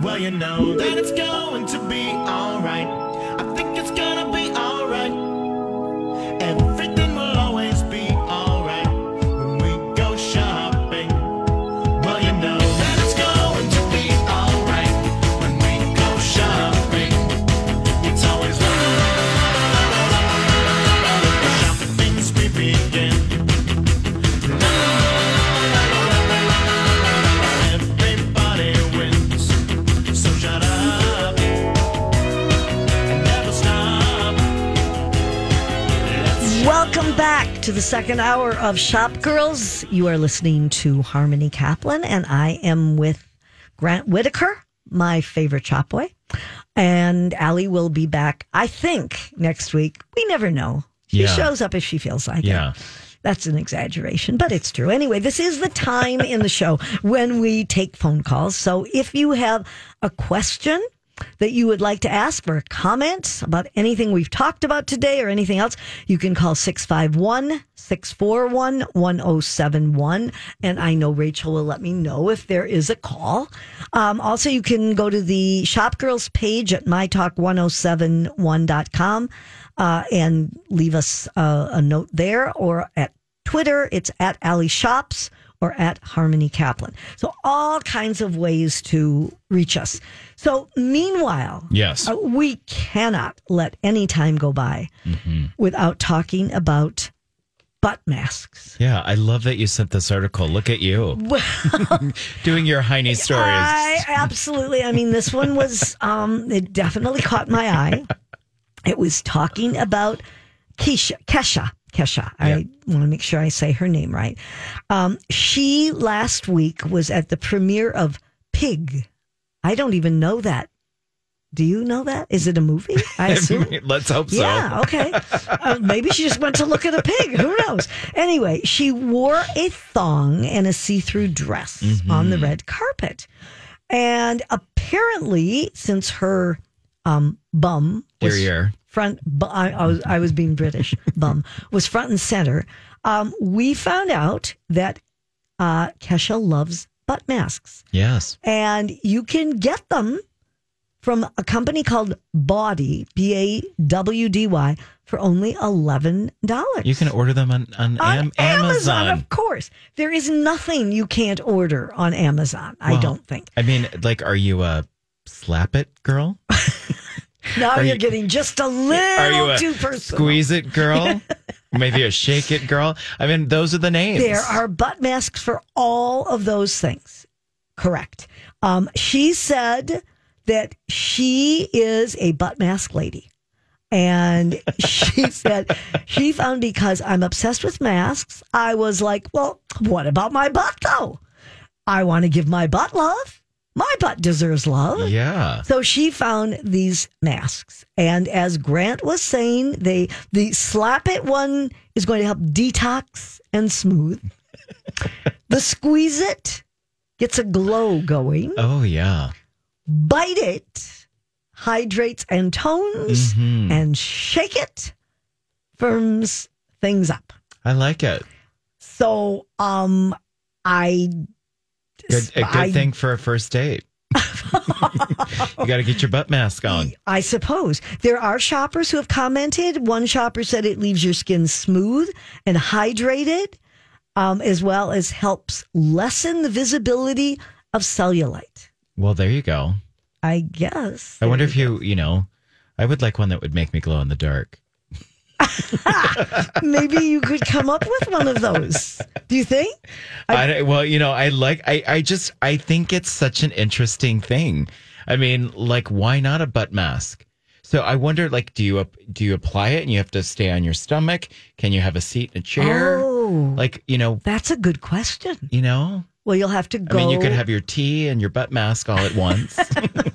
Well, you know that it's going to be alright. I think it's gonna be back to the second hour of Shop Girls. You are listening to Harmony Kaplan, and I am with Grant Whitaker, my favorite shop boy. And Allie will be back, I think, next week. We never know. She Yeah. shows up if she feels like Yeah. it. That's an exaggeration, but it's true. Anyway, this is the time in the show when we take phone calls. So if you have a question that you would like to ask for comments about anything we've talked about today or anything else, you can call 651 641 1071. And I know Rachel will let me know if there is a call. Um, also, you can go to the Shop Girls page at mytalk1071.com uh, and leave us uh, a note there or at Twitter. It's at Allie Shops or at Harmony Kaplan. So all kinds of ways to reach us. So meanwhile, Yes. uh, we cannot let any time go by Mm-hmm. without talking about butt masks. Yeah, I love that you sent this article. Look at you doing your Heine stories. I absolutely. I mean, this one was. Um, it definitely caught my eye. It was talking about Keisha, Kesha, Kesha. I want to make sure I say her name right. Um, she last week was at the premiere of Pig. I don't even know that. Do you know that? Is it a movie? I assume. Let's hope so. Yeah, okay. Uh, maybe she just went to look at a pig. Who knows? Anyway, she wore a thong and a see through dress on the red carpet. And apparently, since her um, bum was Derriere. Front, I, I, was, I was being British, bum was front and center, um, we found out that uh, Kesha loves butt masks Yes. and you can get them from a company called Bawdy B A W D Y for only eleven dollars. You can order them on, on, on Am- Amazon. Amazon. of course. There is nothing you can't order on Amazon. I don't think. I mean, like, are you a slap it girl? Now are you're you- getting just a Are little you a too personal. squeeze it girl? Maybe a shake it girl? I mean, those are the names. There are butt masks for all of those things. Correct. Um, she said that she is a butt mask lady. And she said she found because I'm obsessed with masks, I was like, well, what about my butt though? I want to give my butt love. My butt deserves love. Yeah. So she found these masks, and as Grant was saying, they the slap it one is going to help detox and smooth. the squeeze it gets a glow going. Oh, yeah. Bite it hydrates and tones, Mhm. and shake it firms things up. I like it. So, um, I Good, a good I- thing for a first date. you got to get your butt mask on. I suppose there are shoppers who have commented. One shopper said it leaves your skin smooth and hydrated, um, as well as helps lessen the visibility of cellulite. Well, there you go. I guess. I wonder if you, you know, I would like one that would make me glow in the dark. maybe you could come up with one of those. Do you think? I, don't- well, you know, I like, I, I just, I think it's such an interesting thing. I mean, like, why not a butt mask? So I wonder, like, do you do you apply it and you have to stay on your stomach? Can you have a seat in a chair? Oh, Like, you know, that's a good question. you know. Well, you'll have to go. I mean, you could have your tea and your butt mask all at once.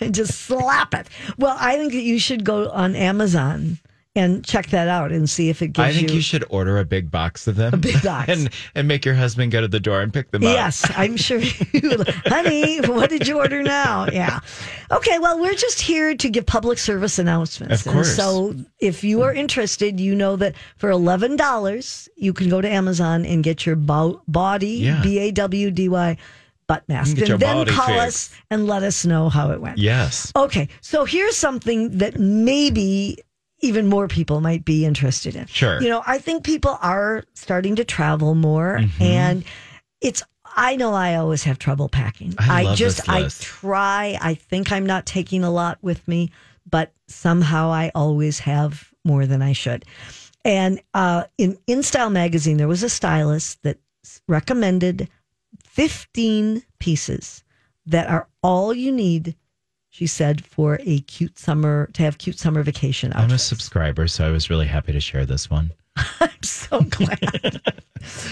and just slap it. Well, I think that you should go on Amazon and check that out and see if it gives I think you. you should order a big box of them. A big box. and and make your husband go to the door and pick them up. Yes, I'm sure. You, honey, what did you order now? Yeah. Okay, well, we're just here to give public service announcements. Of course. And so if you are interested, you know that for $11, you can go to Amazon and get your bo- body, B A W D Y, butt mask. And then call fixed. us and let us know how it went. Yes. Okay, so here's something that maybe even more people might be interested in. Sure. You know, I think people are starting to travel more Mm-hmm. and it's I know I always have trouble packing. I love just I try. I think I'm not taking a lot with me, but somehow I always have more than I should. And uh, in In Style magazine, there was a stylist that recommended 15 pieces that are all you need. She said for a cute summer to have cute summer vacation I'm a subscriber, so I was really happy to share this one. I'm so glad.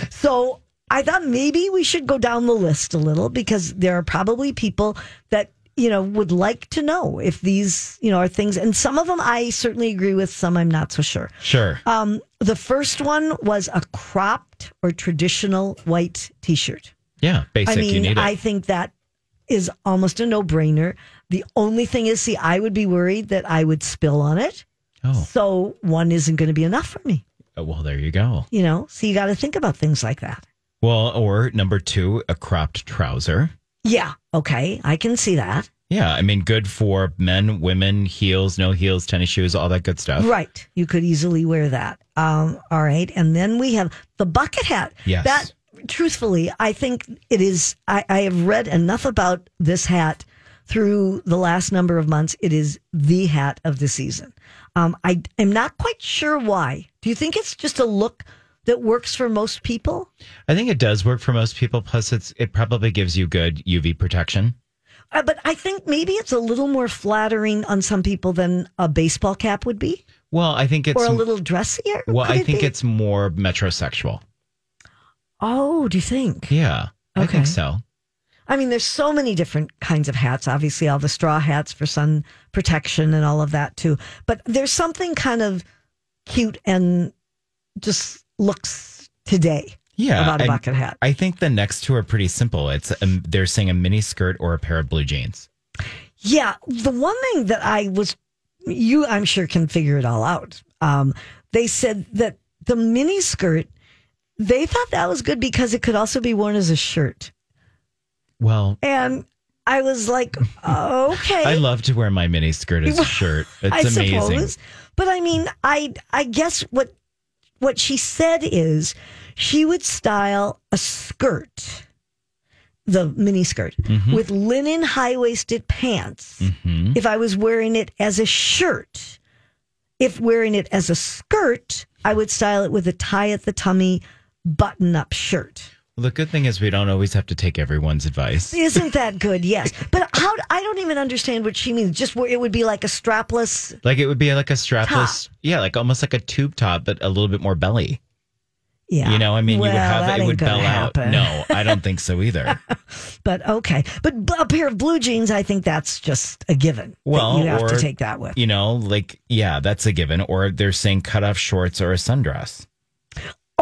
so I thought maybe we should go down the list a little because there are probably people that you know would like to know if these you know are things, and some of them I certainly agree with. Some I'm not so sure. Sure. Um, the first one was a cropped or traditional white T-shirt. Yeah. Basic. I mean, you need it. I think that is almost a no-brainer. The only thing is, see, I would be worried that I would spill on it. oh. So one isn't going to be enough for me. oh, well, there you go. You know, so you got to think about things like that. Well, or number two, a cropped trouser. Yeah. Okay. I can see that. Yeah, I mean, good for men, women, heels, no heels, tennis shoes, all that good stuff. Right. You could easily wear that. Um, all right. And then we have the bucket hat. Yes. That, truthfully, I think it is. I, I have read enough about this hat through the last number of months. It is the hat of the season. Um, I am not quite sure why. Do you think it's just a look that works for most people? I think it does work for most people. Plus, it's it probably gives you good UV protection. Uh, but I think maybe it's a little more flattering on some people than a baseball cap would be, Well, I think it's or a little dressier. well, I think be? it's more metrosexual. Oh, do you think? Yeah, I think so. I mean, there's so many different kinds of hats. Obviously, all the straw hats for sun protection and all of that too. But there's something kind of cute and just looks today Yeah, about a bucket hat. I think the next two are pretty simple. It's um, they're saying a mini skirt or a pair of blue jeans. Yeah, the one thing that I was, you I'm sure can figure it all out. Um, they said that the mini skirt, they thought that was good because it could also be worn as a shirt, Well, and I was like, okay. I love to wear my mini skirt as a shirt. It's I amazing. suppose. But I mean, I I guess what what she said is she would style a skirt, the mini skirt, Mm-hmm. with linen high waisted pants. Mhm. If I was wearing it as a shirt, if wearing it as a skirt, I would style it with a tie at the tummy, button up shirt. Well, the good thing is we don't always have to take everyone's advice. Isn't that good? Yes, but how? I don't even understand what she means. Just where it would be like a strapless Like it would be like a strapless, yeah, like almost like a tube top, but a little bit more belly. Yeah. You know, I mean, you would have it would bell happen. out. No, I don't think so either. But okay. But a pair of blue jeans, I think that's just a given. Well, you have to take that with. you know, like yeah, that's a given. Or they're saying cut off shorts or a sundress.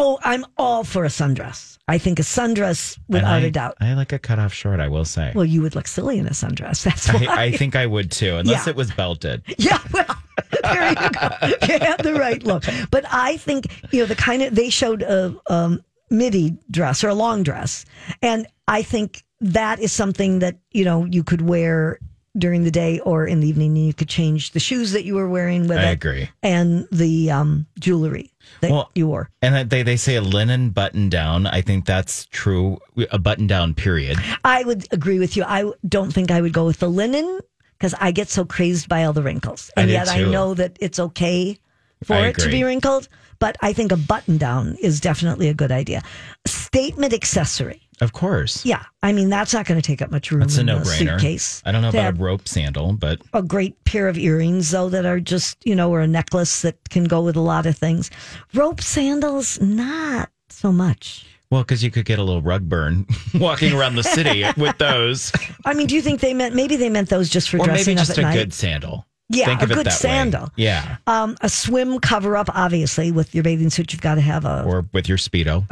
Oh, I'm all for a sundress. I think a sundress, without I, a doubt. I like a cut off short. I will say. Well, you would look silly in a sundress. That's why. I, I think I would too, unless Yeah. it was belted. Yeah, well, there you go. You had the right look. But I think, you know, the kind of, they showed a um, midi dress or a long dress. And I think that is something that, you know, you could wear during the day or in the evening. And you could change the shoes that you were wearing with I it agree. and the um, jewelry that Well, you wore. And they they say a linen button down. I think that's true. A button down. Period. I would agree with you. I don't think I would go with the linen because I get so crazed by all the wrinkles. I And do yet I too. know that it's okay for I it to agree. be wrinkled. But I think a button down is definitely a good idea. Statement accessory. Of course. Yeah. I mean, that's not going to take up much room That's a no brainer. suitcase. I don't know about a rope sandal, but a great pair of earrings, though, that are just, you know, or a necklace that can go with a lot of things. Rope sandals, not so much. well, because you could get a little rug burn walking around the city with those, I mean, do you think they meant maybe they meant those just for or dressing maybe up just at a night? good sandal. Yeah, Think a good that way. sandal. Yeah, Um, a swim cover up, obviously, with your bathing suit, you've got to have a. or with your speedo.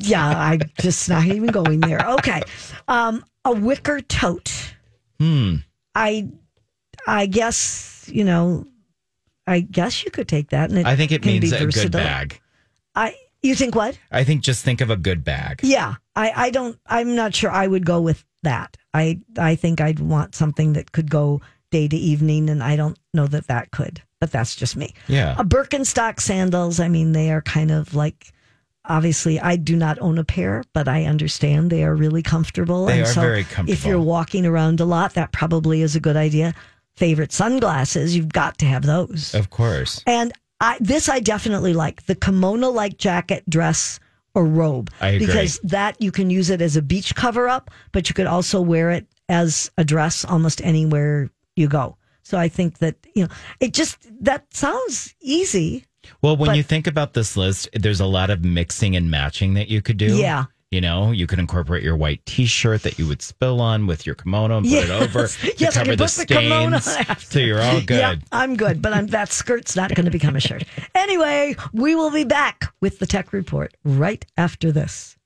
Yeah, I'm just not even going there. Okay, um, a wicker tote. Hmm. I, I guess you know, I guess you could take that, and it I think it can means be a good bag. I You think what? I think just think of a good bag. Yeah, I, I don't. I'm not sure. I would go with that. I I think I'd want something that could go day to evening, and I don't know that that could. But that's just me. Yeah. A Birkenstock sandals. I mean, they are kind of like. Obviously, I do not own a pair, but I understand they are really comfortable. They and are so very If you're walking around a lot, that probably is a good idea. Favorite sunglasses, you've got to have those. Of course. And I, this I definitely like the kimono like jacket, dress, or robe. I agree. Because that you can use it as a beach cover up, but you could also wear it as a dress almost anywhere you go. So I think that, you know, it just, that sounds easy. Well, when But- you think about this list, there's a lot of mixing and matching that you could do. Yeah. You know, you could incorporate your white T-shirt that you would spill on with your kimono and put it over to Yes, cover the put the kimono stains. after. so you're all good. Yeah, I'm good, but I'm, that skirt's not going to become a shirt. Anyway, we will be back with the tech report right after this.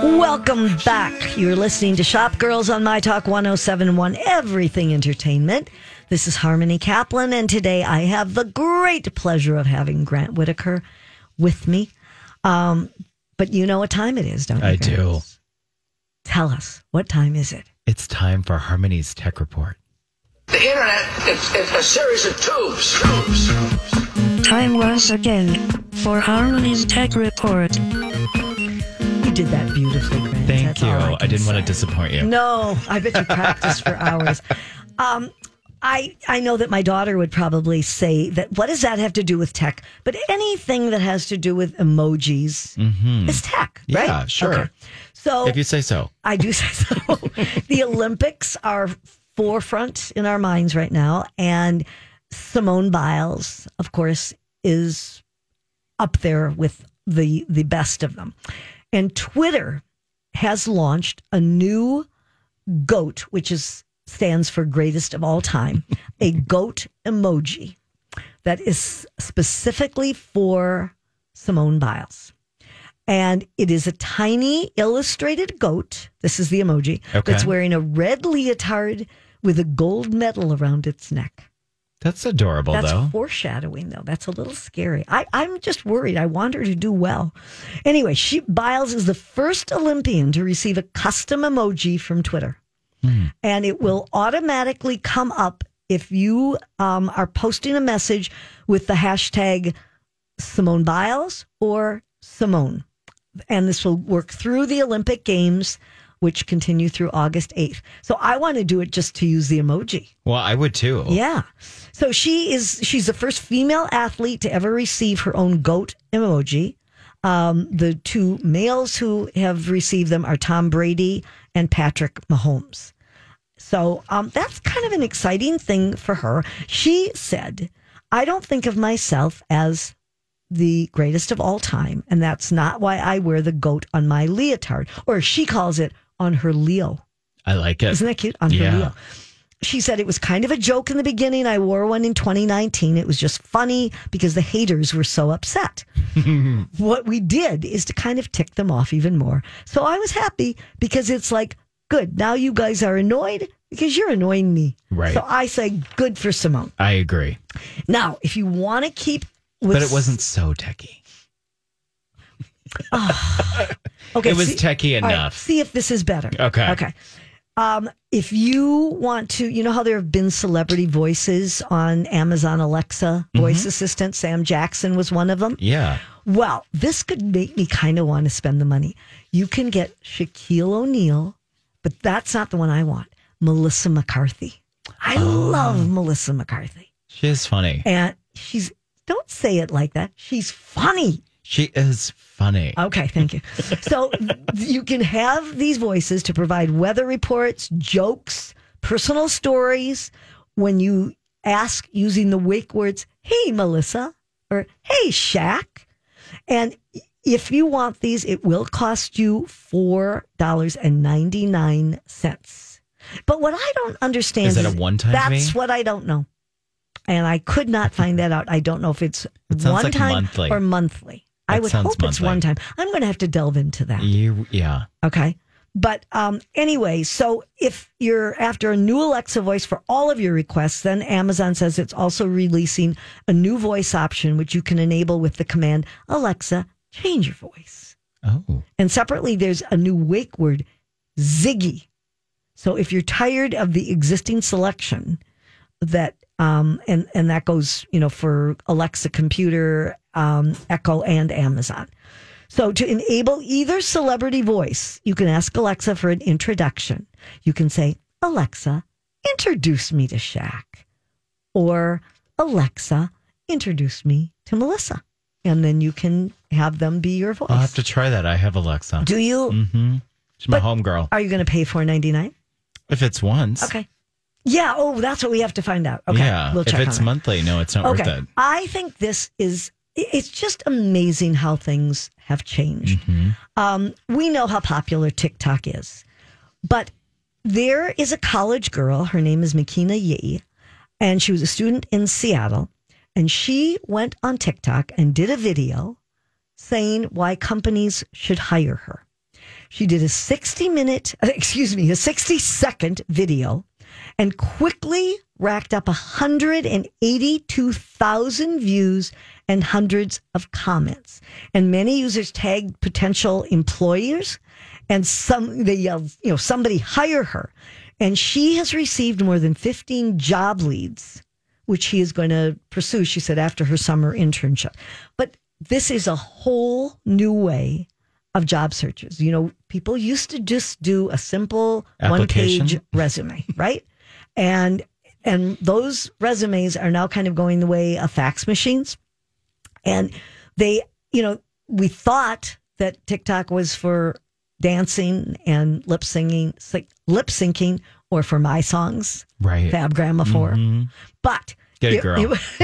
Welcome back. You're listening to Shop Girls on My Talk 1071, Everything Entertainment. This is Harmony Kaplan, and today I have the great pleasure of having Grant Whitaker with me. Um, but you know what time it is, don't you? I Grant? do. Tell us, what time is it? It's time for Harmony's Tech Report. The internet, it's, it's a series of tubes. Tubes. Time once again for Harmony's Tech Report. You did that beautifully, Grant. Thank That's you. all I, didn't want to disappoint you. No, I bet you practiced for hours. Um, I I know that my daughter would probably say that. What does that have to do with tech? But anything that has to do with emojis is tech, right? Mm-hmm. Yeah, sure. So If you say so. I do say so. the Olympics are forefront in our minds right now, and Simone Biles, of course, is up there with the the best of them. And Twitter has launched a new goat, which is stands for greatest of all time, a goat emoji that is specifically for Simone Biles. And it is a tiny illustrated goat. This is the emoji Okay. that's wearing a red leotard with a gold medal around its neck. That's adorable, That's though. foreshadowing, though. That's a little scary. I, I'm just worried. I want her to do well. Anyway, she Biles is the first Olympian to receive a custom emoji from Twitter, and it will automatically come up if you um, are posting a message with the hashtag Simone Biles or Simone, and this will work through the Olympic Games. Which continue through August 8th. So I want to do it just to use the emoji. Well, I would too. Yeah. So she is she's the first female athlete to ever receive her own goat emoji. Um, the two males who have received them are Tom Brady and Patrick Mahomes. So um, that's kind of an exciting thing for her. She said, I don't think of myself as the greatest of all time, and that's not why I wear the goat on my leotard, or she calls it on her Leo. I like it. Isn't that cute? On Yeah. her Leo. She said it was kind of a joke in the beginning. I wore one in 2019. It was just funny because the haters were so upset. what we did is to kind of tick them off even more. So I was happy because it's like, good. Now you guys are annoyed because you're annoying me. Right. So I say, good for Simone. I agree. Now, if you want to keep with. But it wasn't so techie. Okay, it was see- techie all right, enough. see if this is better. Okay. Okay. Um, if you want to, you know how there have been celebrity voices on Amazon Alexa voice Mm-hmm. assistant. Sam Jackson was one of them. Yeah. Well, this could make me kind of want to spend the money. You can get Shaquille O'Neal, but that's not the one I want. Melissa McCarthy. I Oh. love Melissa McCarthy. She is funny. And she's, don't say it like that. She's funny. She is funny. Okay, thank you. So you can have these voices to provide weather reports, jokes, personal stories when you ask using the wake words, hey, Melissa, or hey, Shaq. And if you want these, it will cost you $4.99. But what I don't understand Is that a one-time That's fee? what I don't know. And I could not find that out. I don't know if it's It one like time monthly. or monthly. I would hope it's one time. I'm going to have to delve into that. You, yeah. Okay. But um, anyway, so if you're after a new Alexa voice for all of your requests, then Amazon says it's also releasing a new voice option, which you can enable with the command Alexa, change your voice. Oh. And separately, there's a new wake word, Ziggy. So if you're tired of the existing selection, that um, and and that goes, you know, for Alexa computer, um, Echo, and Amazon. So to enable either celebrity voice, you can ask Alexa for an introduction. You can say, Alexa, introduce me to Shaq, or Alexa, introduce me to Melissa, and then you can have them be your voice. I'll have to try that. I have Alexa. Do you? Mm-hmm. She's my But- home girl. Are you going to pay four ninety nine? If it's once. Okay. Yeah. Oh, that's what we have to find out. Okay. Yeah. We'll check if it's on monthly, no, it's not worth it. I think this is. It's just amazing how things have changed. Mm-hmm. Um, we know how popular TikTok is, but there is a college girl. Her name is Makena Yee, and she was a student in Seattle. And she went on TikTok and did a video saying why companies should hire her. She did a 60 minute, excuse me, a 60 second video and quickly racked up 182,000 views and hundreds of comments. And many users tagged potential employers and some they yelled, you know, somebody hire her. And she has received more than 15 job leads, which he is going to pursue, she said, after her summer internship. But this is a whole new way of job searches. You know, people used to just do a simple one page resume, right? And and those resumes are now kind of going the way of fax machines. And they, you know, we thought that TikTok was for dancing and lip singing, lip syncing, or for my songs, Right. Fab Grandma 4 But Get it, girl.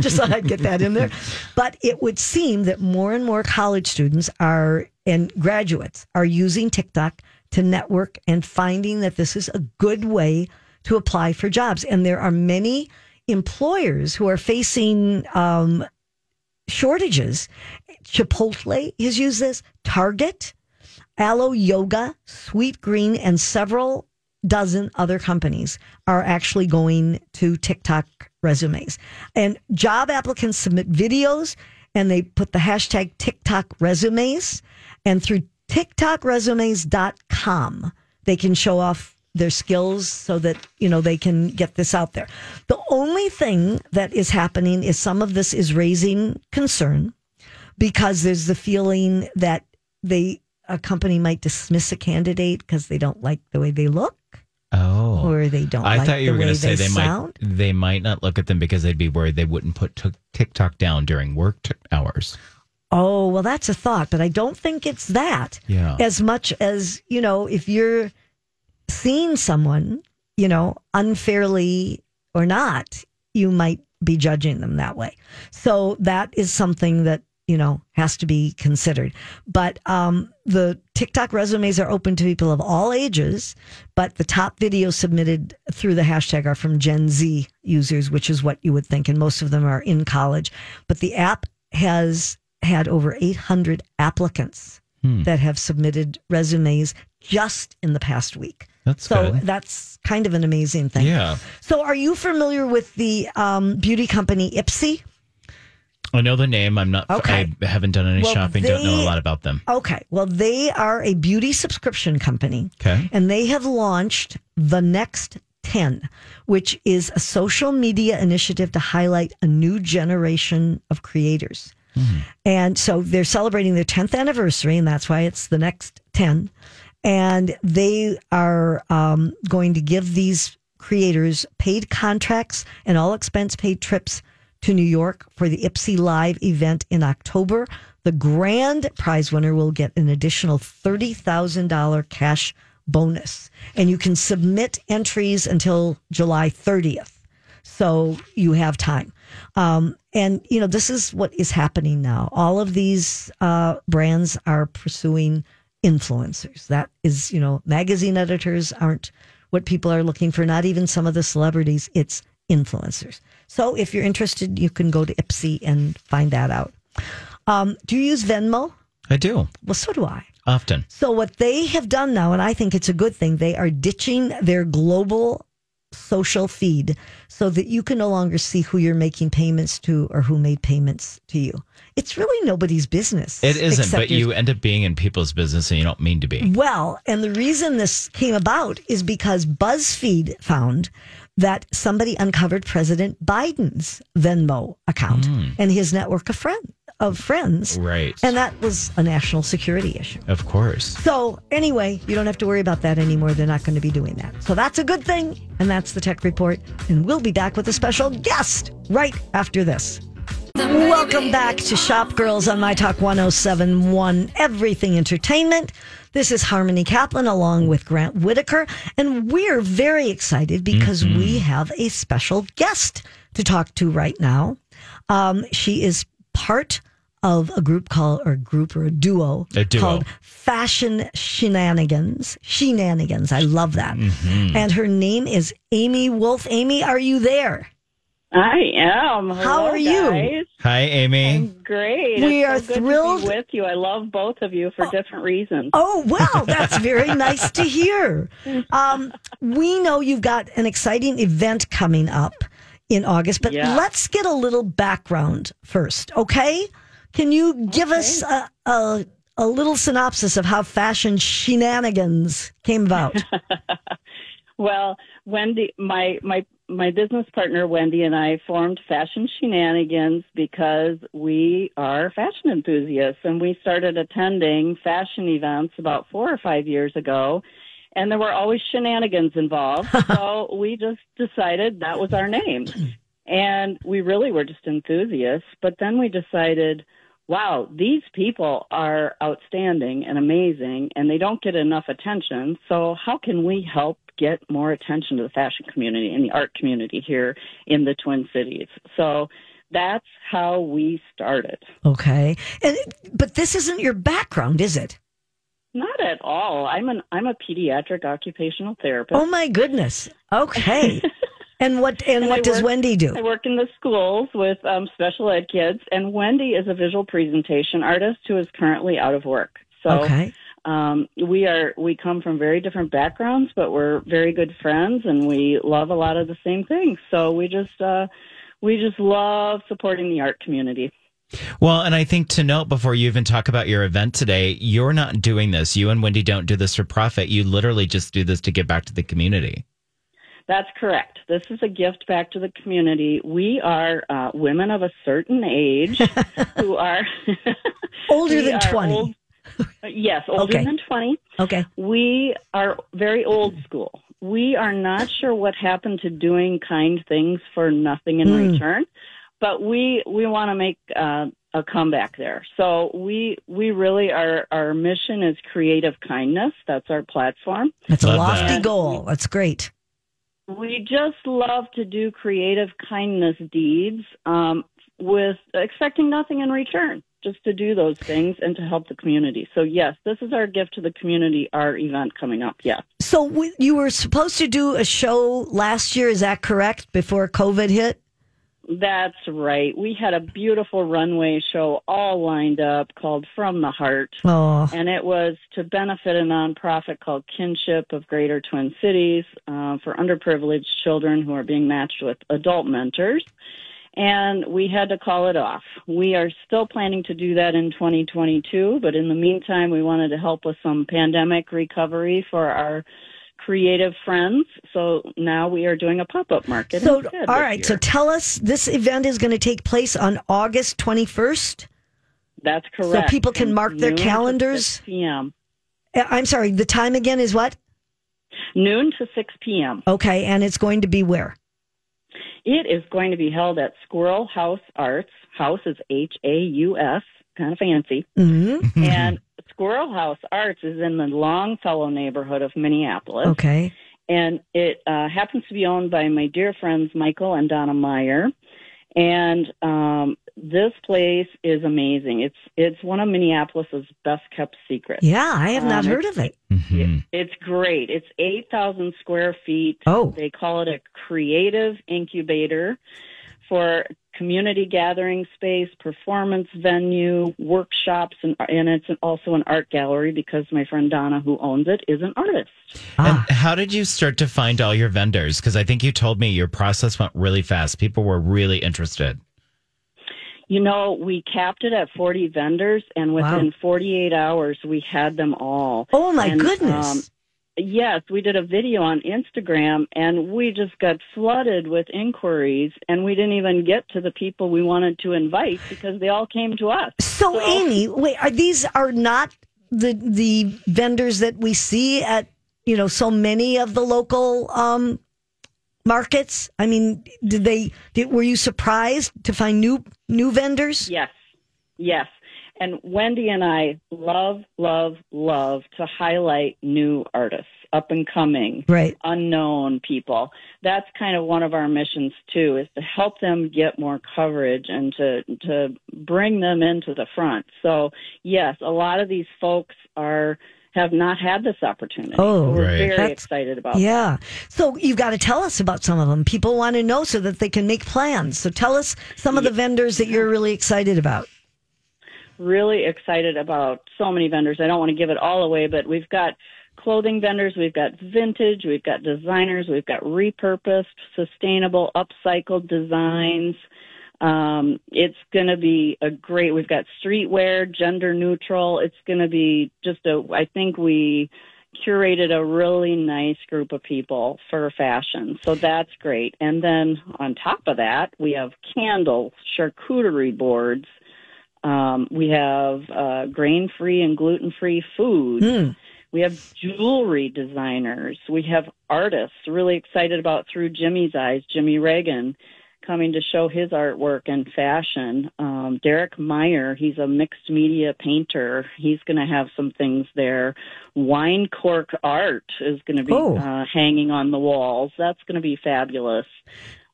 just thought I'd get that in there. But it would seem that more and more college students are and graduates are using TikTok to network and finding that this is a good way to apply for jobs. And there are many employers who are facing um, shortages. Chipotle has used this, Target, Alo Yoga, Sweetgreen, and several dozen other companies are actually going to TikTok resumes. And job applicants submit videos and they put the hashtag TikTok resumes. And through TikTokresumes.com, they can show off their skills so that, you know, they can get this out there. The only thing that is happening is some of this is raising concern because there's the feeling that they a company might dismiss a candidate because they don't like the way they look. Oh. or they don't I like thought you the were going to say they, they, might they might not look at them because they'd be worried they wouldn't put t- TikTok down during work t- hours. Oh, well, that's a thought, but I don't think it's that Yeah. as much as, you know, if you're seeing someone, you know, unfairly or not, you might be judging them that way. So that is something that, you know, has to be considered. But um, the TikTok resumes are open to people of all ages, but the top videos submitted through the hashtag are from Gen Z users, which is what you would think, and most of them are in college. But the app has had over 800 applicants that have submitted resumes just in the past week. That's so good. that's kind of an amazing thing. Yeah. So are you familiar with the um, beauty company Ipsy? I know the name. I'm not. Okay. I haven't done any Well, shopping. don't know a lot about them. Okay. Well, they are a beauty subscription company. Okay. And they have launched the next 10, which is a social media initiative to highlight a new generation of creators. And so they're celebrating their 10th anniversary, and that's why it's the next 10. And they are um, going to give these creators paid contracts and all expense paid trips to New York for the Ipsy Live event in October. The grand prize winner will get an additional $30,000 cash bonus. And you can submit entries until July 30th. So you have time. Um, and, you know, this is what is happening now. All of these uh, brands are pursuing influencers. That is, you know, magazine editors aren't what people are looking for, not even some of the celebrities. It's influencers. So if you're interested, you can go to Ipsy and find that out. Um, do you use Venmo? I do Well, so do I. often. So what they have done now, and I think it's a good thing, they are ditching their global social feed so that you can no longer see who you're making payments to or who made payments to you. It's really nobody's business. It isn't, but you end up being in people's business and you don't mean to be. Well, and the reason this came about is because BuzzFeed found that somebody uncovered President Biden's Venmo account hmm. and his network of friend of friends. Right. And that was a national security issue. Of course. So, anyway, you don't have to worry about that anymore. They're not going to be doing that. So, that's a good thing. And that's the tech report. And we'll be back with a special guest right after this. Welcome back to Shop Girls on My Talk 1071 Everything Entertainment. This is Harmony Kaplan along with Grant Whitaker. And we're very excited because we have a special guest to talk to right now. Um, she is part of a group called, or a group or a duo, A duo. called Fashion Shenanigans. Shenanigans. I love that. And her name is Amy Wulf. Amy, are you there? I am. How are you? guys. Hi, Amy. I'm great. We It's are so good thrilled- to be with you. I love both of you for different reasons. Oh, well, that's very nice to hear. Um, we know you've got an exciting event coming up in August, but Yeah. let's get a little background first, okay? Can you give us a, a, a little synopsis of how fashion shenanigans came about? Well, Wendy, my my my business partner Wendy and I formed Fashion Shenanigans because we are fashion enthusiasts and we started attending fashion events about 4 or 5 years ago and there were always shenanigans involved. so we just decided that was our name. And we really were just enthusiasts, but then we decided wow, these people are outstanding and amazing, and they don't get enough attention. So, how can we help get more attention to the fashion community and the art community here in the Twin Cities? So, that's how we started. Okay. And but this isn't your background, is it? Not at all. I'm an I'm a pediatric occupational therapist. Oh my goodness. Okay. and what and, And what I does work- Wendy do? I work in the schools with um, special ed kids, and Wendy is a visual presentation artist who is currently out of work. So Okay. um, we are we come from very different backgrounds, but we're very good friends, and we love a lot of the same things. So we just uh, we just love supporting the art community. Well, and I think to note before you even talk about your event today, you're not doing this. You and Wendy don't do this for profit. You literally just do this to give back to the community. That's correct. This is a gift back to the community. We are uh, women of a certain age who are Older than are 20. old- yes, older Okay. than twenty. Okay. We are very old school. We are not sure what happened to doing kind things for nothing in Mm. return, but we we want to make uh, a comeback there. So we we really are our mission is creative kindness. That's our platform. That's a Love lofty that. goal. That's great. We just love to do creative kindness deeds um, with expecting nothing in return, just to do those things and to help the community. So, yes, this is our gift to the community, our event coming up. Yes. So w- you were supposed to do a show last year, is that correct? Before COVID hit? That's right. We had a beautiful runway show all lined up called From the Heart. Oh, And it was to benefit a nonprofit called Kinship of Greater Twin Cities uh, for underprivileged children who are being matched with adult mentors. And we had to call it off. We are still planning to do that in 2022, but in the meantime, we wanted to help with some pandemic recovery for our creative friends. So now we are doing a pop up market. so all right. So tell us this event is going to take place on August 21st. that's correct. So people can mark their calendars? 6 p.m. Uh, I'm sorry, the time again is what? Noon to 6 p.m. Okay, and it's going to be where? It is going to be held at Squirrel House Arts. House is H A U S, kind of fancy. hmm and Squirrel House Arts is in the Longfellow neighborhood of Minneapolis. Okay. And it uh, happens to be owned by my dear friends Michael and Donna Meyer. And um, this place is amazing. It's it's one of Minneapolis's best kept secrets. Yeah, I have not Um, heard of it. Mhm. It's great. It's 8,000 square feet. Oh. They call it a creative incubator for community gathering space, performance venue, workshops, and, and it's also an art gallery because my friend Donna, who owns it, is an artist. And how did you start to find all your vendors? Because I think you told me your process went really fast. People were really interested. You know, we capped it at 40 vendors, and within Wow. 48 hours, we had them all. Oh my And, goodness. um, Yes, we did a video on Instagram and we just got flooded with inquiries and we didn't even get to the people we wanted to invite because they all came to us. so, Amy, wait, are these are not the the vendors that we see at you know so many of the local um markets? I mean, did they did, were you surprised to find new new vendors? Yes. Yes. And Wendy and I love, love, love to highlight new artists, up and coming, Right. unknown people. That's kind of one of our missions too, is to help them get more coverage and to to bring them into the front. So yes, a lot of these folks are have not had this opportunity. Oh, So we're Right. very That's- excited about that. Yeah. So you've got to tell us about some of them. People want to know so that they can make plans. So tell us some of the vendors that you're really excited about. Really excited about so many vendors. I don't want to give it all away, but we've got clothing vendors, we've got vintage, we've got designers, we've got repurposed, sustainable, upcycled designs. Um, it's going to be a great. We've got streetwear, gender neutral. It's going to be just a. I think we curated a really nice group of people for fashion. So that's great. And then on top of that, we have candles, charcuterie boards. Um, we have uh, grain free and gluten free food. Hmm. We have jewelry designers. We have artists. Really excited about Through Jimmy's Eyes, Jimmy Reagan coming to show his artwork and fashion. Um, Derek Meyer, he's a mixed media painter. He's going to have some things there. Wine cork art is going to be Oh. uh, hanging on the walls. That's going to be fabulous.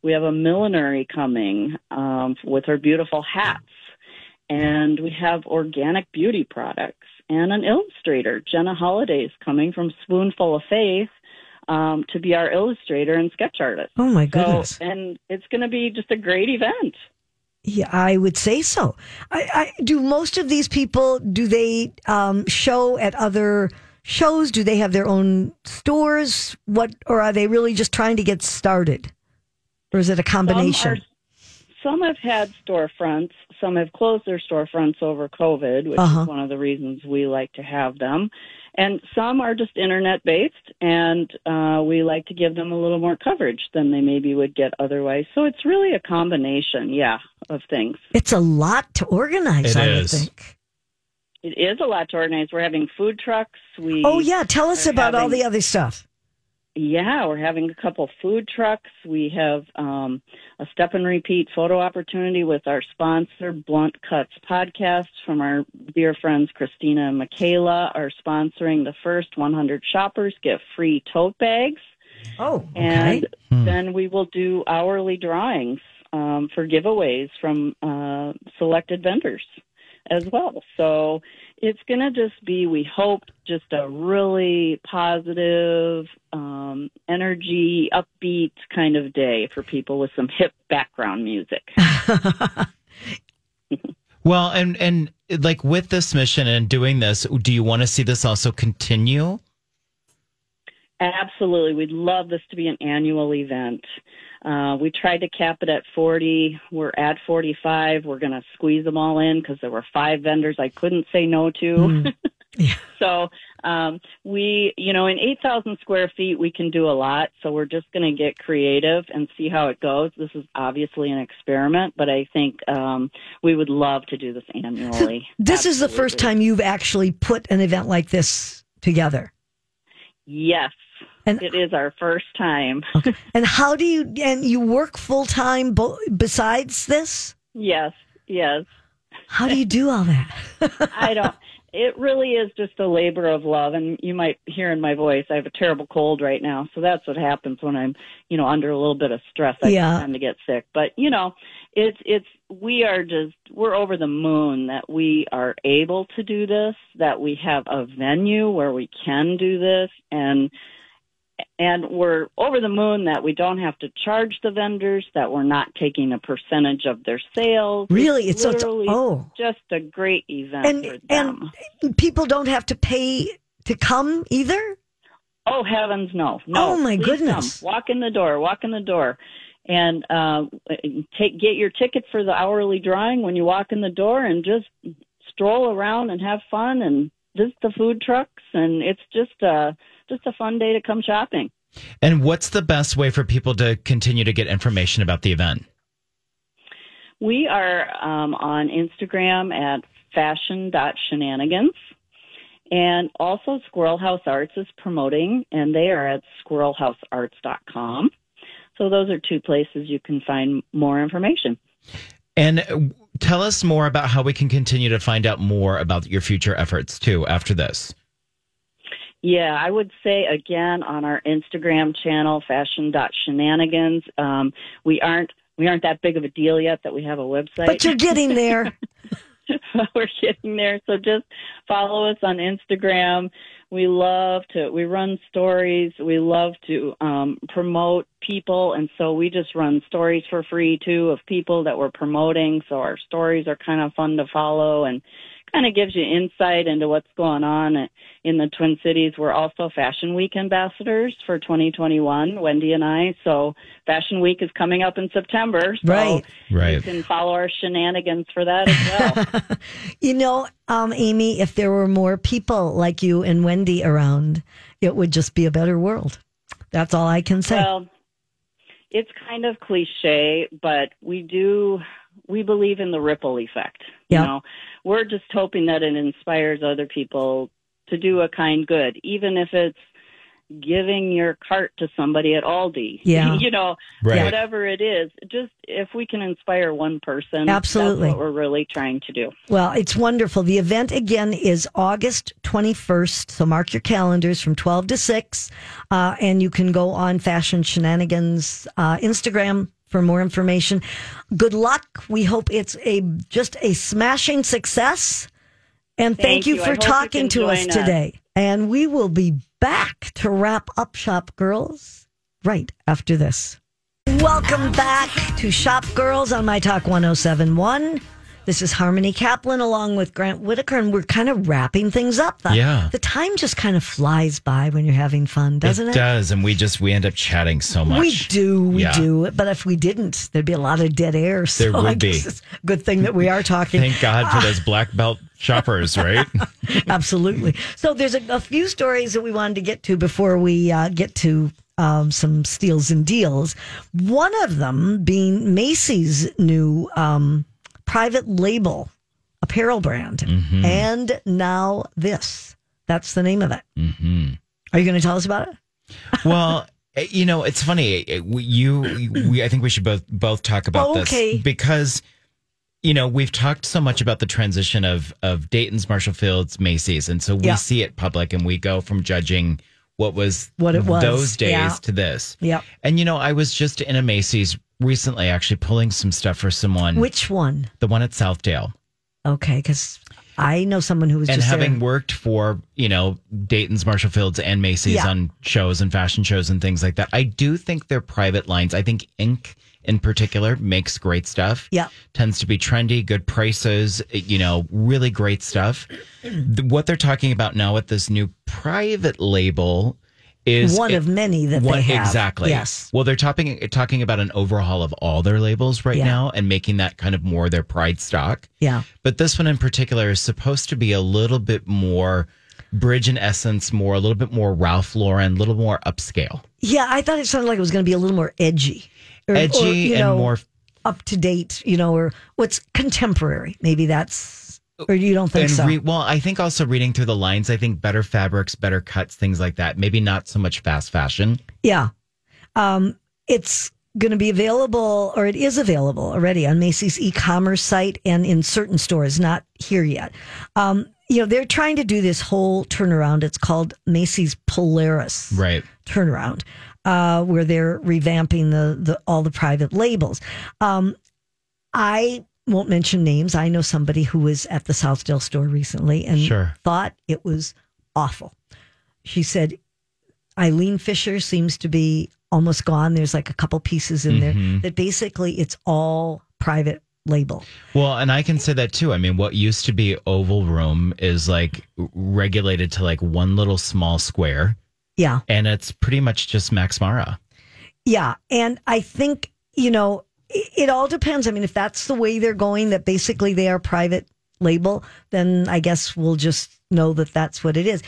We have a millinery coming um, with her beautiful hats and we have organic beauty products and an illustrator. Jenna Holiday's coming from Spoonful of Faith um, to be our illustrator and sketch artist. Oh my So, goodness. and it's going to be just a great event. Yeah, I would say so. I, I do most of these people do they um, show at other shows? Do they have their own stores? What or are they really just trying to get started? Or is it a combination? Some, are, some have had storefronts. Some have closed their storefronts over COVID, which Uh-huh. is one of the reasons we like to have them. And some are just internet based, and uh, we like to give them a little more coverage than they maybe would get otherwise. So it's really a combination, yeah, of things. it's a lot to organize, It I is. think. It is a lot to organize. We're having food trucks. We Oh yeah, tell us are about all the other stuff. Yeah, we're having a couple food trucks. We have um, a step and repeat photo opportunity with our sponsor, Blunt Cuts Podcast, from our dear friends Christina and Michaela, are sponsoring the first 100 shoppers get free tote bags. Oh, okay. And then we will do hourly drawings um, for giveaways from uh, selected vendors as well. So it's going to just be, we hope, just a really positive, um, energy, upbeat kind of day for people with some hip background music. Well, and and like with this mission and doing this, do you want to see this also continue? Absolutely. We'd love this to be an annual event. Uh, we tried to cap it at 40. We're at 45. We're going to squeeze them all in because there were five vendors I couldn't say no to. Yeah. So um, we, you know, in 8,000 square feet, we can do a lot. So we're just going to get creative and see how it goes. This is obviously an experiment, but I think um, we would love to do this annually. This is the first time you've actually put an event like this together. Yes. And- it is our first time. And how do you and you work full time bo- besides this? Yes. Yes. How do you do all that? I don't. It really is just a labor of love, and you might hear in my voice. I have a terrible cold right now, so that's what happens when I'm, you know, under a little bit of stress. I Yeah. tend to get sick. But you know, it's it's we are just we're over the moon that we are able to do this, that we have a venue where we can do this, and and we're over the moon that we don't have to charge the vendors, that we're not taking a percentage of their sales. Really? It's so- it's- oh. just a great event And for them. and people don't have to pay to come either. Oh heavens, no, no! Oh, my Please goodness. Come. Walk in the door. Walk in the door, and uh, take get your ticket for the hourly drawing when you walk in the door, and just stroll around and have fun and visit the food trucks, and it's just uh just a fun day to come shopping. And what's the best way for people to continue to get information about the event? We are um, on Instagram at fashion.shenanigans. And also, Squirrel House Arts is promoting, and they are at squirrelhousearts.com. So, those are two places you can find more information. And tell us more about how we can continue to find out more about your future efforts too after this. Yeah, I would say again on our Instagram channel, fashion.shenanigans. Um, we aren't we aren't that big of a deal yet that we have a website. But you're getting there. we're getting there. So just follow us on Instagram. We love to, we run stories. We love to um, promote people. And so we just run stories for free too of people that we're promoting. So our stories are kind of fun to follow and kind of gives you insight into what's going on in the Twin Cities. We're also Fashion Week ambassadors for 2021, Wendy and I. So Fashion Week is coming up in September. So Right. You can follow our shenanigans for that as well. You know, um, Amy, if there were more people like you and Wendy around, it would just be a better world. That's all I can say. Well, it's kind of cliche, but we do we believe in the ripple effect. Yeah. You know, we're just hoping that it inspires other people to do a kind good, even if it's giving your cart to somebody at Aldi. Yeah. you know, Right. whatever it is, just if we can inspire one person, Absolutely. that's what we're really trying to do. Well, it's wonderful. The event again is August 21st. So mark your calendars from 12 to 6. Uh, and you can go on Fashion Shenanigans uh, Instagram for more information. Good luck. We hope it's a just a smashing success. And thank, Thank you you. For talking to us us. today. And we will be back to wrap up Shop Girls right after this. Welcome back to Shop Girls on My Talk 1071. This is Harmony Kaplan along with Grant Whitaker, and we're kind of wrapping things up. The, Yeah. The time just kind of flies by when you're having fun, doesn't it? It does, and we just we end up chatting so much. We do, we Yeah. do. But if we didn't, there'd be a lot of dead air. So There would be. good thing that we are talking. Thank God for those black belt shoppers, right? Absolutely. So there's a, a few stories that we wanted to get to before we uh, get to um, some steals and deals. One of them being Macy's new um, private label apparel brand, and now this. That's the name of it. Mm-hmm. Are you going to tell us about it? well, eh, you know, it's funny. eh, You, we, I think we should both both talk about Okay. this because you know we've talked so much about the transition of of Dayton's, Marshall Fields, Macy's, and so we Yeah. see it public, and we go from judging what was What it was, those days yeah. to this. Yeah, And you know, I was just in a Macy's recently, actually pulling some stuff for someone. Which one? the one at Southdale. Okay, because I know someone who was and just having there. worked for you know Dayton's, Marshall Fields, and Macy's Yeah. on shows and fashion shows and things like that, I do think their private lines. I think Inc. in particular makes great stuff. Yeah. tends to be trendy, good prices. You know, really great stuff. What they're talking about now with this new private label is one of many that what they have. exactly? Yes. Well, they're talking talking about an overhaul of all their labels right Yeah. now and making that kind of more their pride stock. Yeah. But this one in particular is supposed to be a little bit more bridge in essence, more a little bit more Ralph Lauren, a little more upscale, Yeah, I thought it sounded like it was going to be a little more edgy. Or- edgy or, you and know, more. up to date, you know, or what's contemporary. Maybe that's, or you don't think so? re- well, I think also reading through the lines, I think better fabrics, better cuts, things like that. Maybe not so much fast fashion. yeah. Um, it's going to be available, or it is available already on Macy's e-commerce site and in certain stores, not here yet. Um, you know, they're trying to do this whole turnaround. It's called Macy's Polaris. Right. turnaround uh, where they're revamping the, the all the private labels. Um, I won't mention names. I know somebody who was at the Southdale store recently and Sure. thought it was awful. She said, Eileen Fisher seems to be almost gone. There's like a couple pieces in there Mm-hmm. that basically it's all private label. Well, and I can say that too. I mean, what used to be Oval Room is like regulated to like one little small square, Yeah. and it's pretty much just Max Mara. Yeah. And I think, you know, it, all depends. I mean, if that's the way they're going, that basically they are private label, then I guess we'll just know that that's what it is.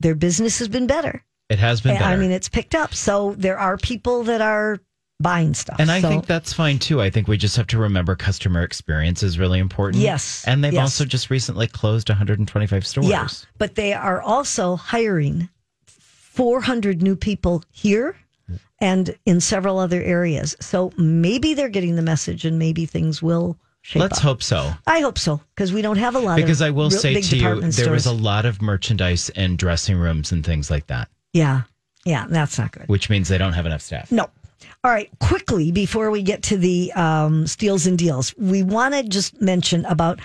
Their business has been better. It has been better. I mean, it's picked up. So there are people that are buying stuff. and I So- think that's fine too. I think we just have to remember customer experience is really important. Yes, And they've yes. also just recently closed 125 stores. Yeah, but they are also hiring 400 new people here and in several other areas. So maybe they're getting the message and maybe things will shape Let's up. hope so. I hope so because we don't have a lot Because of I will say to you, there was a lot of merchandise in dressing rooms and things like that, yeah, yeah, that's not good. which means they don't have enough staff. No. All right, quickly before we get to the um, steals and deals, we want to just mention about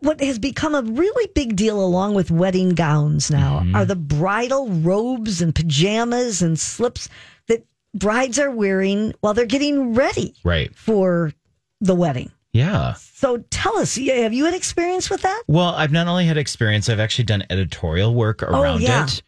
what has become a really big deal along with wedding gowns now Mm-hmm. are the bridal robes and pajamas and slips that brides are wearing while they're getting ready Right. for the wedding. Yeah. So tell us, yeah, have you had experience with that? Well, I've not only had experience, I've actually done editorial work around Oh, yeah. it.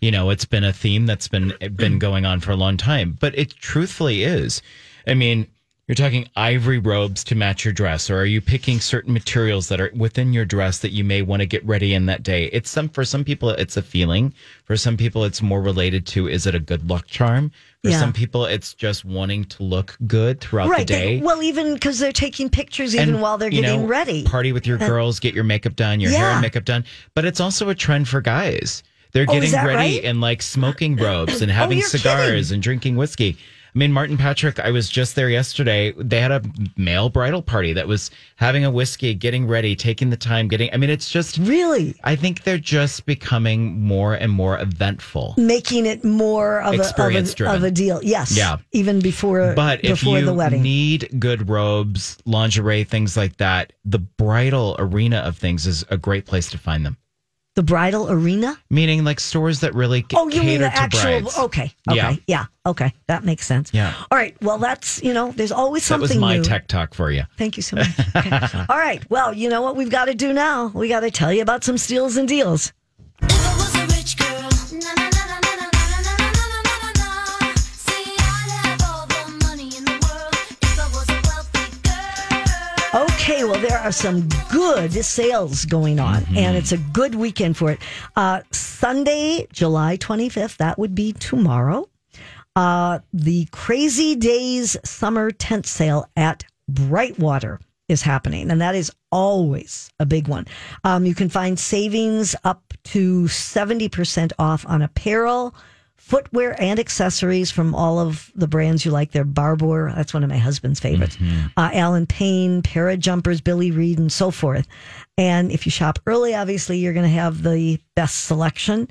You know, it's been a theme that's been been going on for a long time, but it truthfully is. I mean, you're talking ivory robes to match your dress, or are you picking certain materials that are within your dress that you may want to get ready in that day? It's some for some people it's a feeling. For some people it's more related to is it a good luck charm? For Yeah. some people it's just wanting to look good throughout the they- day. well, even because they're taking pictures even And, while they're getting know, ready. Party with your girls, get your makeup done, your hair and makeup done. But it's also a trend for guys. They're Oh, getting that ready right? in like smoking robes and oh, having you're cigars kidding. and drinking whiskey. I mean, Martin Patrick, I was just there yesterday. They had a male bridal party that was having a whiskey, getting ready, taking the time, getting. I mean, it's just. really? I think they're just becoming more and more eventful. making it more of a, of Experience a, of a deal. Yes. Yeah. Even before But if before you the wedding. need good robes, lingerie, things like that, the bridal arena of things is a great place to find them. The bridal arena? Meaning like stores that really c- Oh, you mean the actual brides. Okay. Okay. Yeah. Yeah. Okay. That makes sense. Yeah. All right. Well, that's, you know, there's always something. That was my new. tech talk for you. Thank you so much. Okay. All right. Well, you know what we've got to do now? We got to tell you about some steals and deals. Okay, well, there are some good sales going on, and it's a good weekend for it. Uh, Sunday, July 25th, that would be tomorrow. Uh, the Crazy Days Summer Tent Sale at Brightwater is happening, and that is always a big one. Um, you can find savings up to 70% off on apparel, footwear, and accessories from all of the brands you like. They're Barbour, that's one of my husband's favorites, uh, Alan Paine, Para Jumpers, Billy Reid, and so forth. And if you shop early, obviously, you're going to have the best selection.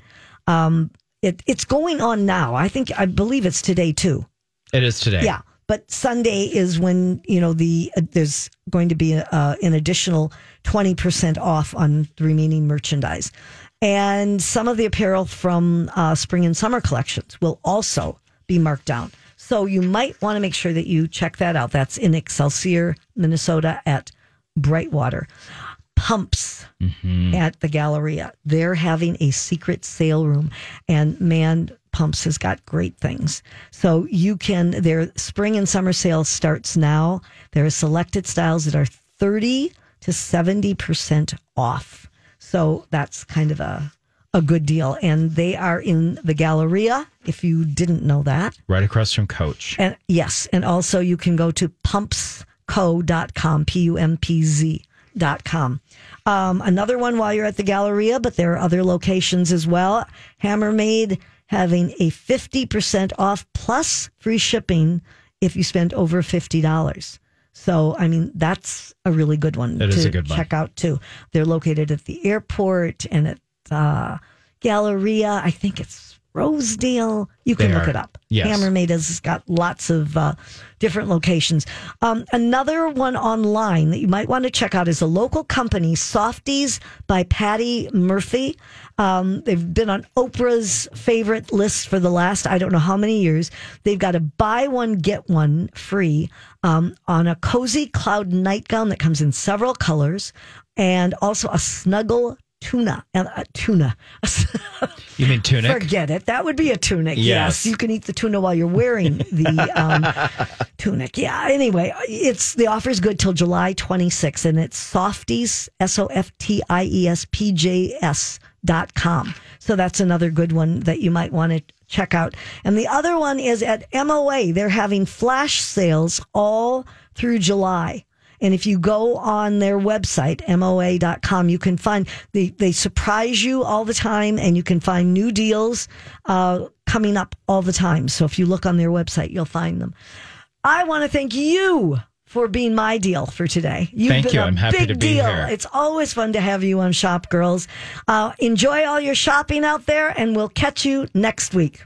Um, it, it's going on now. I think, I believe it's today too. It is today. Yeah, but Sunday is when you know the uh, there's going to be uh, an additional twenty percent off on the remaining merchandise, and some of the apparel from uh, spring and summer collections will also be marked down. So you might want to make sure that you check that out. That's in Excelsior, Minnesota, at Brightwater. Pumpz at the Galleria. They're having a secret sale room, and man, Pumpz has got great things. So you can, their spring and summer sale starts now. There are selected styles that are 30 to 70% off. So that's kind of a, a good deal. And they are in the Galleria, if you didn't know that. Right across from Coach. And yes, and also you can go to pumpzco.com, P U M P Z dot com. Um, another one while you're at the Galleria, but there are other locations as well. Hammermade having a 50% off plus free shipping if you spend over $50. So, I mean, that's a really good one to good one. check out too. They're located at the airport and at uh, Galleria. I think it's Rosedale. You can look it up. Yes. Hammermade has got lots of uh, different locations. Um, another one online that you might want to check out is a local company, Softies by Patty Murphy. Um, they've been on Oprah's favorite list for the last I don't know how many years. They've got a buy one get one free um, on a cozy cloud nightgown that comes in several colors, and also a snuggle tuna and uh, tuna. You mean tunic? Forget it. That would be a tunic. Yes. Yes. You can eat the tuna while you're wearing the um, tunic. Yeah. Anyway, it's the offer is good till July 26th, and it's softies, S O F T I E S P J S dot com. So that's another good one that you might want to check out. And the other one is at MOA. They're having flash sales all through July. And if you go on their website, moa.com, you can find, they, they surprise you all the time and you can find new deals uh, coming up all the time. So if you look on their website, you'll find them. I want to thank you for being my deal for today. You've Thank been you. a I'm happy big to be deal. here. It's always fun to have you on Shop Girls. Uh, enjoy all your shopping out there, and we'll catch you next week.